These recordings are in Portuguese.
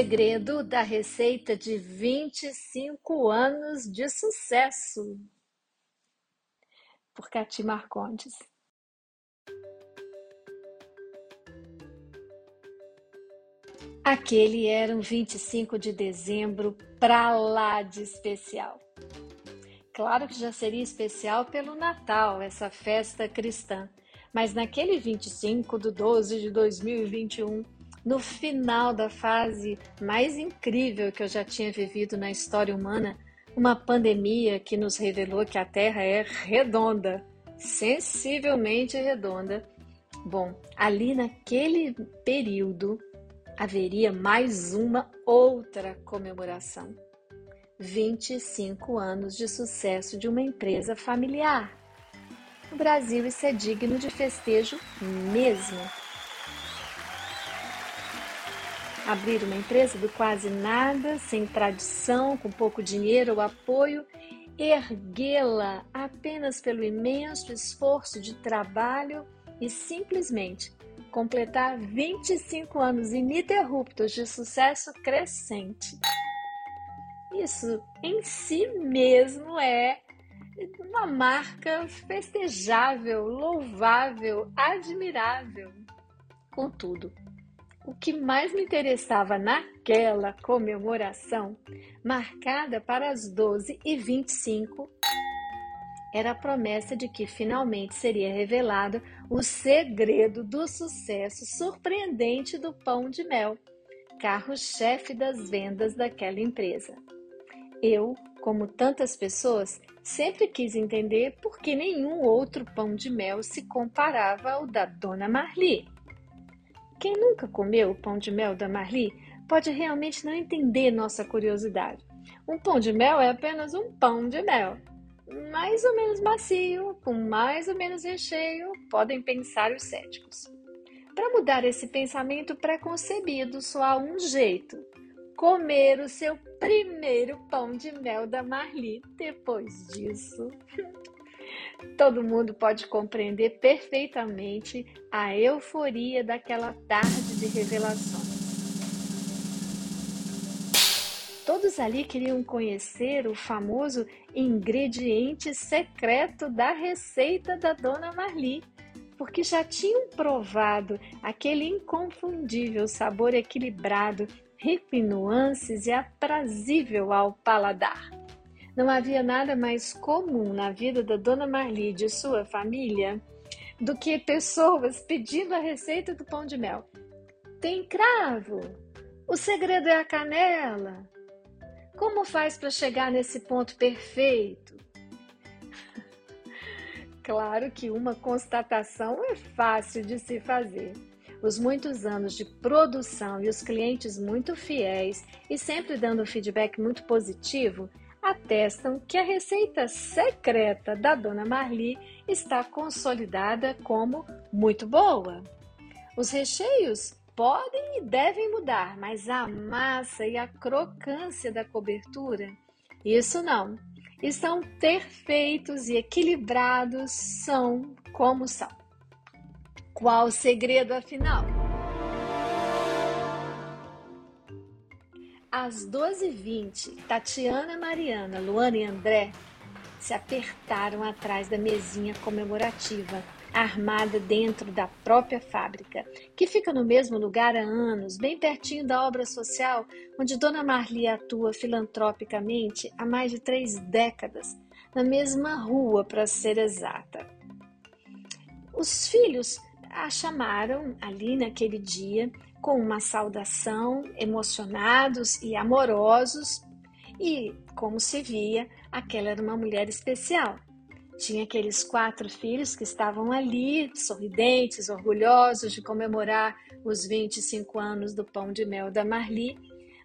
Segredo da receita de 25 anos de sucesso. Por Cati Marcondes. Aquele era um 25 de dezembro pra lá de especial. Claro que já seria especial pelo Natal, essa festa cristã, mas naquele 25 de 12 de 2021, no final da fase mais incrível que eu já tinha vivido na história humana, uma pandemia que nos revelou que a Terra é redonda, sensivelmente redonda. Bom, ali naquele período haveria mais uma outra comemoração. 25 anos de sucesso de uma empresa familiar. No Brasil, isso é digno de festejo mesmo. Abrir uma empresa do quase nada, sem tradição, com pouco dinheiro ou apoio, erguê-la apenas pelo imenso esforço de trabalho e simplesmente completar 25 anos ininterruptos de sucesso crescente. Isso em si mesmo é uma marca festejável, louvável, admirável. Contudo, o que mais me interessava naquela comemoração, marcada para as 12h25, era a promessa de que finalmente seria revelado o segredo do sucesso surpreendente do pão de mel, carro-chefe das vendas daquela empresa. Eu, como tantas pessoas, sempre quis entender por que nenhum outro pão de mel se comparava ao da Dona Marli. Quem nunca comeu o pão de mel da Marli pode realmente não entender nossa curiosidade. Um pão de mel é apenas um pão de mel, mais ou menos macio, com mais ou menos recheio, podem pensar os céticos. Para mudar esse pensamento preconcebido, só há um jeito: comer o seu primeiro pão de mel da Marli. Depois disso, todo mundo pode compreender perfeitamente a euforia daquela tarde de revelações. Todos ali queriam conhecer o famoso ingrediente secreto da receita da Dona Marli, porque já tinham provado aquele inconfundível sabor equilibrado rico em nuances e aprazível ao paladar. Não havia nada mais comum na vida da Dona Marli e de sua família do que pessoas pedindo a receita do pão de mel. Tem cravo? O segredo é a canela? Como faz para chegar nesse ponto perfeito? claro que uma constatação é fácil de se fazer os muitos anos de produção e os clientes muito fiéis e sempre dando feedback muito positivo atestam que a receita secreta da Dona Marli está consolidada como muito boa. Os recheios podem e devem mudar, mas a massa e a crocância da cobertura, isso não. Estão perfeitos e equilibrados, são como são. Qual o segredo afinal? Às 12h20, Tatiana, Mariana, Luana e André se apertaram atrás da mesinha comemorativa, armada dentro da própria fábrica, que fica no mesmo lugar há anos, bem pertinho da obra social onde Dona Marli atua filantropicamente há mais de três décadas, na mesma rua, para ser exata. Os filhos a chamaram ali naquele dia com uma saudação, emocionados e amorosos, e, como se via, aquela era uma mulher especial. Tinha aqueles quatro filhos que estavam ali, sorridentes, orgulhosos de comemorar os 25 anos do pão de mel da Marli,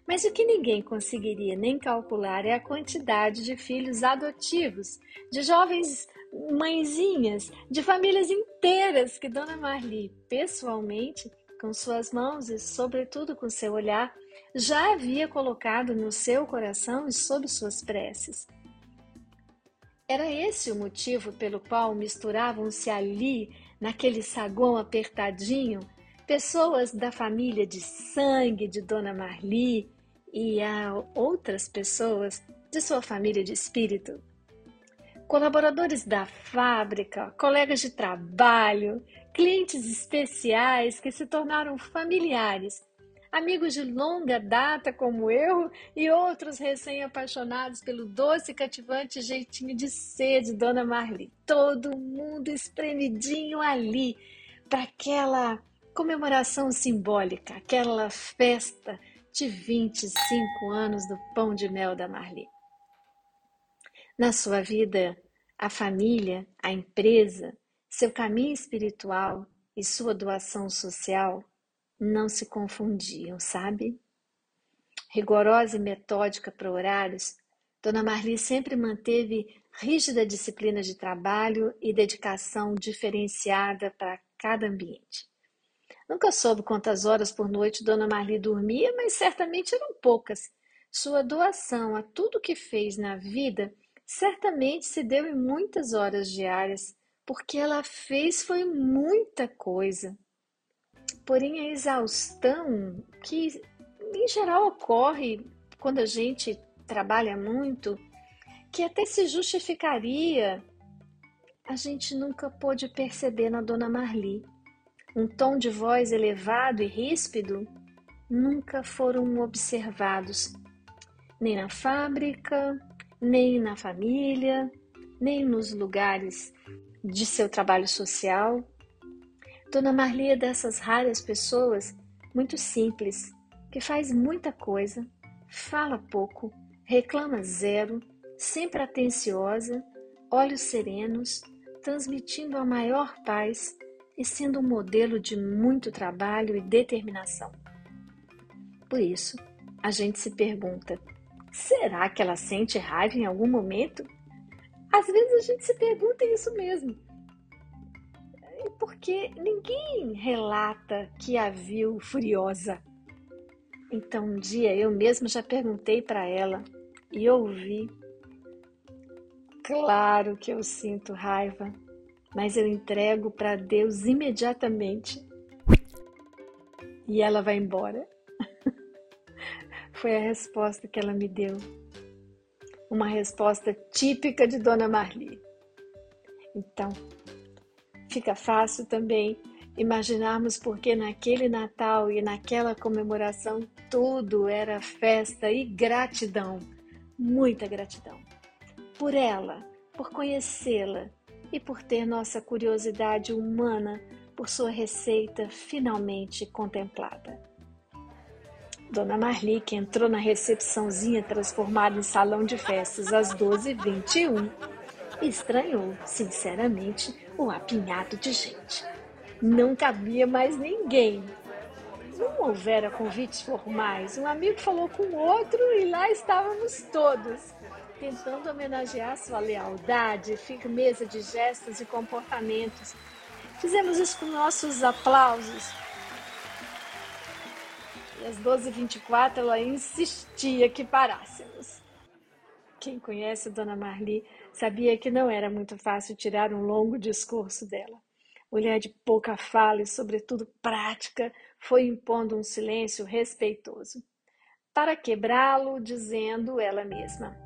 mas o que ninguém conseguiria nem calcular é a quantidade de filhos adotivos, de jovens mãezinhas, de famílias inteiras que Dona Marli, pessoalmente, com suas mãos e, sobretudo, com seu olhar, já havia colocado no seu coração e sob suas preces. Era esse o motivo pelo qual misturavam-se ali, naquele saguão apertadinho, pessoas da família de sangue de Dona Marli e a outras pessoas de sua família de espírito. Colaboradores da fábrica, colegas de trabalho, clientes especiais que se tornaram familiares, amigos de longa data como eu e outros recém-apaixonados pelo doce e cativante jeitinho de ser de Dona Marli. Todo mundo espremidinho ali para aquela comemoração simbólica, aquela festa de 25 anos do pão de mel da Marli. Na sua vida, a família, a empresa, seu caminho espiritual e sua doação social não se confundiam, sabe? Rigorosa e metódica para horários, Dona Marli sempre manteve rígida disciplina de trabalho e dedicação diferenciada para cada ambiente. Nunca soube quantas horas por noite Dona Marli dormia, mas certamente eram poucas. Sua doação a tudo que fez na vida certamente se deu em muitas horas diárias, porque ela fez foi muita coisa. Porém, a exaustão, que em geral ocorre quando a gente trabalha muito, que até se justificaria, a gente nunca pôde perceber na Dona Marli um tom de voz elevado e ríspido nunca foram observados, nem na fábrica, nem na família, nem nos lugares de seu trabalho social. Dona Marli é dessas raras pessoas muito simples, que faz muita coisa, fala pouco, reclama zero, sempre atenciosa, olhos serenos, transmitindo a maior paz e sendo um modelo de muito trabalho e determinação. Por isso, a gente se pergunta: será que ela sente raiva em algum momento? Às vezes a gente se pergunta isso mesmo. Porque ninguém relata que a viu furiosa. Então um dia eu mesma já perguntei para ela e ouvi. Claro que eu sinto raiva, mas eu entrego para Deus imediatamente. E ela vai embora. Foi a resposta que ela me deu. Uma resposta típica de Dona Marli. Então, fica fácil também imaginarmos porque naquele Natal e naquela comemoração tudo era festa e gratidão, muita gratidão. Por ela, por conhecê-la, e por ter nossa curiosidade humana por sua receita finalmente contemplada. Dona Marli, que entrou na recepçãozinha transformada em salão de festas às 12h21, estranhou, sinceramente, o apinhado de gente. Não cabia mais ninguém. Não houvera convites formais. Um amigo falou com outro e lá estávamos todos tentando homenagear sua lealdade, firmeza de gestos e comportamentos. Fizemos isso com nossos aplausos. E às 12h24 ela insistia que parássemos. Quem conhece Dona Marli sabia que não era muito fácil tirar um longo discurso dela. Mulher de pouca fala e, sobretudo, prática, foi impondo um silêncio respeitoso. Para quebrá-lo, dizendo ela mesma: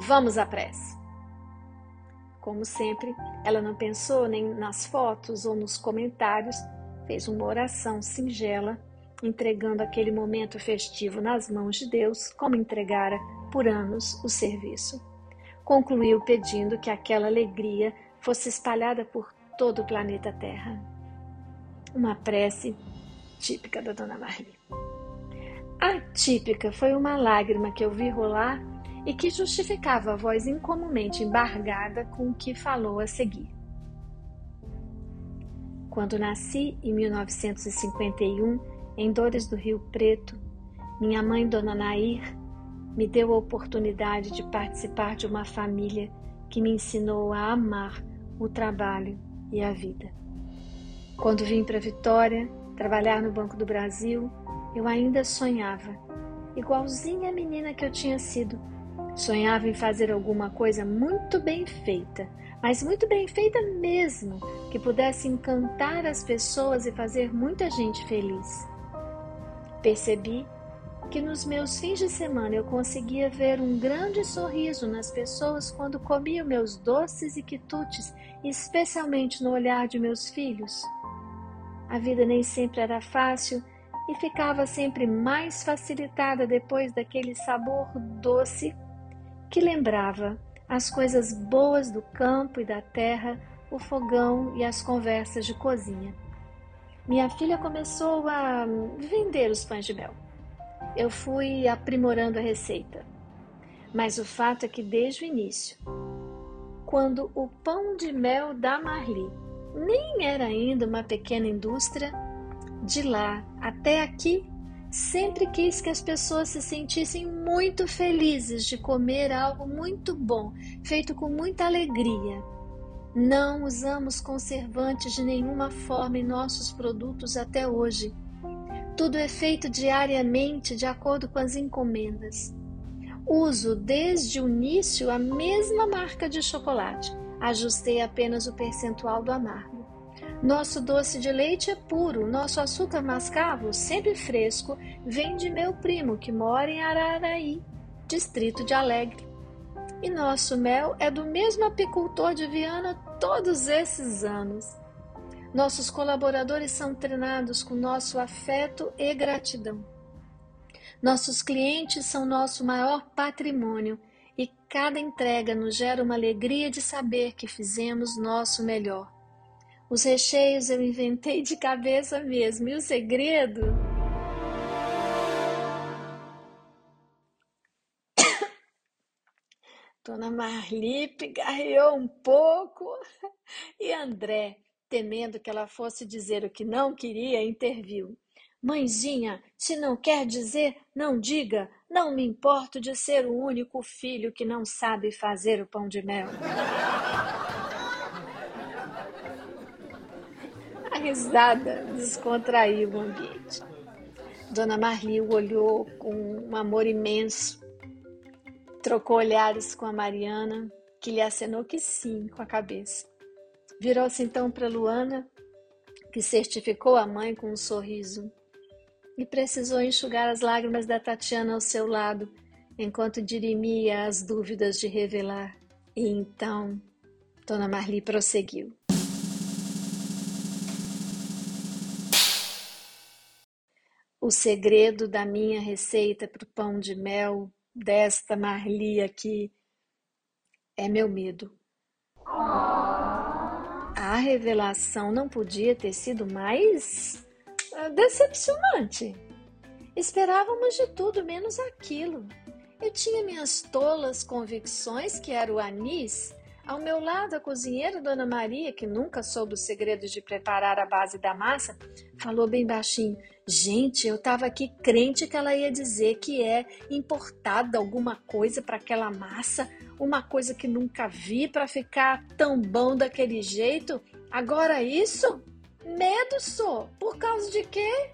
Vamos à prece. Como sempre, ela não pensou nem nas fotos ou nos comentários, fez uma oração singela, entregando aquele momento festivo nas mãos de Deus, como entregara por anos o serviço. Concluiu pedindo que aquela alegria fosse espalhada por todo o planeta Terra. Uma prece típica da Dona Maria. Atípica foi uma lágrima que eu vi rolar e que justificava a voz incomumente embargada com o que falou a seguir. Quando nasci em 1951, em Dores do Rio Preto, minha mãe, Dona Nair, me deu a oportunidade de participar de uma família que me ensinou a amar o trabalho e a vida. Quando vim para Vitória trabalhar no Banco do Brasil, eu ainda sonhava, igualzinha a menina que eu tinha sido, Sonhava em fazer alguma coisa muito bem feita, mas muito bem feita mesmo, que pudesse encantar as pessoas e fazer muita gente feliz. Percebi que nos meus fins de semana eu conseguia ver um grande sorriso nas pessoas quando comia meus doces e quitutes, especialmente no olhar de meus filhos. A vida nem sempre era fácil e ficava sempre mais facilitada depois daquele sabor doce que lembrava as coisas boas do campo e da terra, o fogão e as conversas de cozinha. Minha filha começou a vender os pães de mel. Eu fui aprimorando a receita. Mas o fato é que desde o início, quando o pão de mel da Marli nem era ainda uma pequena indústria, de lá até aqui sempre quis que as pessoas se sentissem muito felizes de comer algo muito bom, feito com muita alegria. Não usamos conservantes de nenhuma forma em nossos produtos até hoje. Tudo é feito diariamente de acordo com as encomendas. Uso desde o início a mesma marca de chocolate. Ajustei apenas o percentual do amargo. Nosso doce de leite é puro, nosso açúcar mascavo, sempre fresco, vem de meu primo que mora em Araraí, distrito de Alegre. E nosso mel é do mesmo apicultor de Viana todos esses anos. Nossos colaboradores são treinados com nosso afeto e gratidão. Nossos clientes são nosso maior patrimônio e cada entrega nos gera uma alegria de saber que fizemos nosso melhor. Os recheios eu inventei de cabeça mesmo. E o segredo? Dona Marli pigarreou um pouco e André, temendo que ela fosse dizer o que não queria, interviu. Mãezinha, se não quer dizer, não diga. Não me importo de ser o único filho que não sabe fazer o pão de mel. Risada descontraiu o ambiente. Dona Marli o olhou com um amor imenso, trocou olhares com a Mariana, que lhe acenou que sim com a cabeça. Virou-se então para Luana, que certificou a mãe com um sorriso, e precisou enxugar as lágrimas da Tatiana ao seu lado, enquanto dirimia as dúvidas de revelar. E então, Dona Marli prosseguiu. O segredo da minha receita para o pão de mel desta Marli aqui é meu medo. A revelação não podia ter sido mais ah, decepcionante. Esperávamos de tudo menos aquilo. Eu tinha minhas tolas convicções que era o anis ao meu lado, a cozinheira Dona Maria, que nunca soube os segredos de preparar a base da massa, falou bem baixinho: Gente, eu estava aqui crente que ela ia dizer que é importada alguma coisa para aquela massa, uma coisa que nunca vi para ficar tão bom daquele jeito. Agora isso? Medo só. Por causa de quê?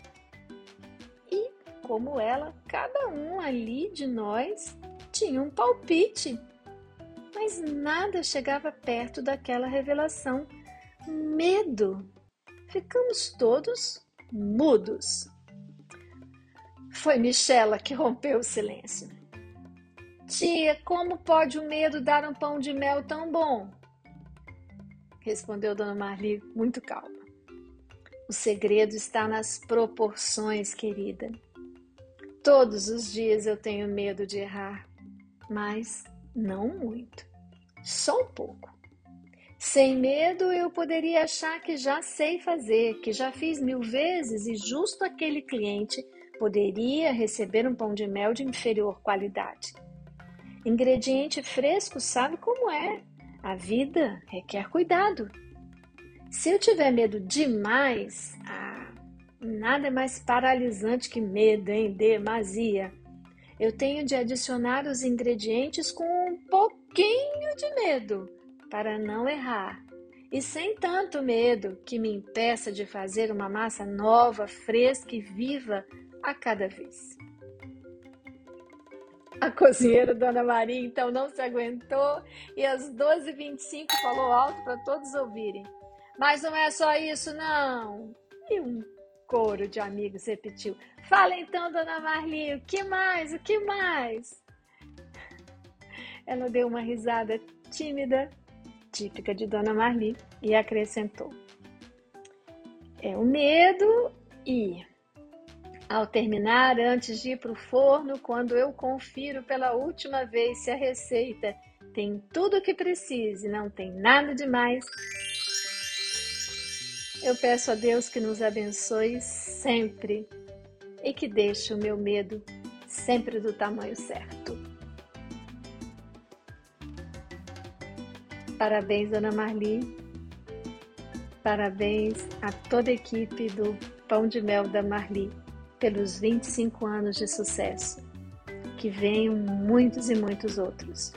E, como ela, cada um ali de nós tinha um palpite mas nada chegava perto daquela revelação. Medo! Ficamos todos mudos. Foi Michela que rompeu o silêncio. Tia, como pode o medo dar um pão de mel tão bom? Respondeu Dona Marli muito calma. O segredo está nas proporções, querida. Todos os dias eu tenho medo de errar, mas não muito, só um pouco. Sem medo, eu poderia achar que já sei fazer, que já fiz mil vezes e justo aquele cliente poderia receber um pão de mel de inferior qualidade. Ingrediente fresco sabe como é. A vida requer cuidado. Se eu tiver medo demais, ah, nada é mais paralisante que medo, hein? Demasia. Eu tenho de adicionar os ingredientes com um pouquinho de medo para não errar. E sem tanto medo que me impeça de fazer uma massa nova, fresca e viva a cada vez. A cozinheira Dona Maria então não se aguentou e às 12h25 falou alto para todos ouvirem. Mas não é só isso, não. E um coro de amigos repetiu: Fala então, Dona Marli, o que mais? O que mais? Ela deu uma risada tímida, típica de Dona Marli, e acrescentou: É o medo e ao terminar, antes de ir para o forno, quando eu confiro pela última vez se a receita tem tudo o que precise, não tem nada demais, eu peço a Deus que nos abençoe sempre e que deixe o meu medo sempre do tamanho certo. Parabéns, Ana Marli. Parabéns a toda a equipe do Pão de Mel da Marli pelos 25 anos de sucesso. Que venham muitos e muitos outros.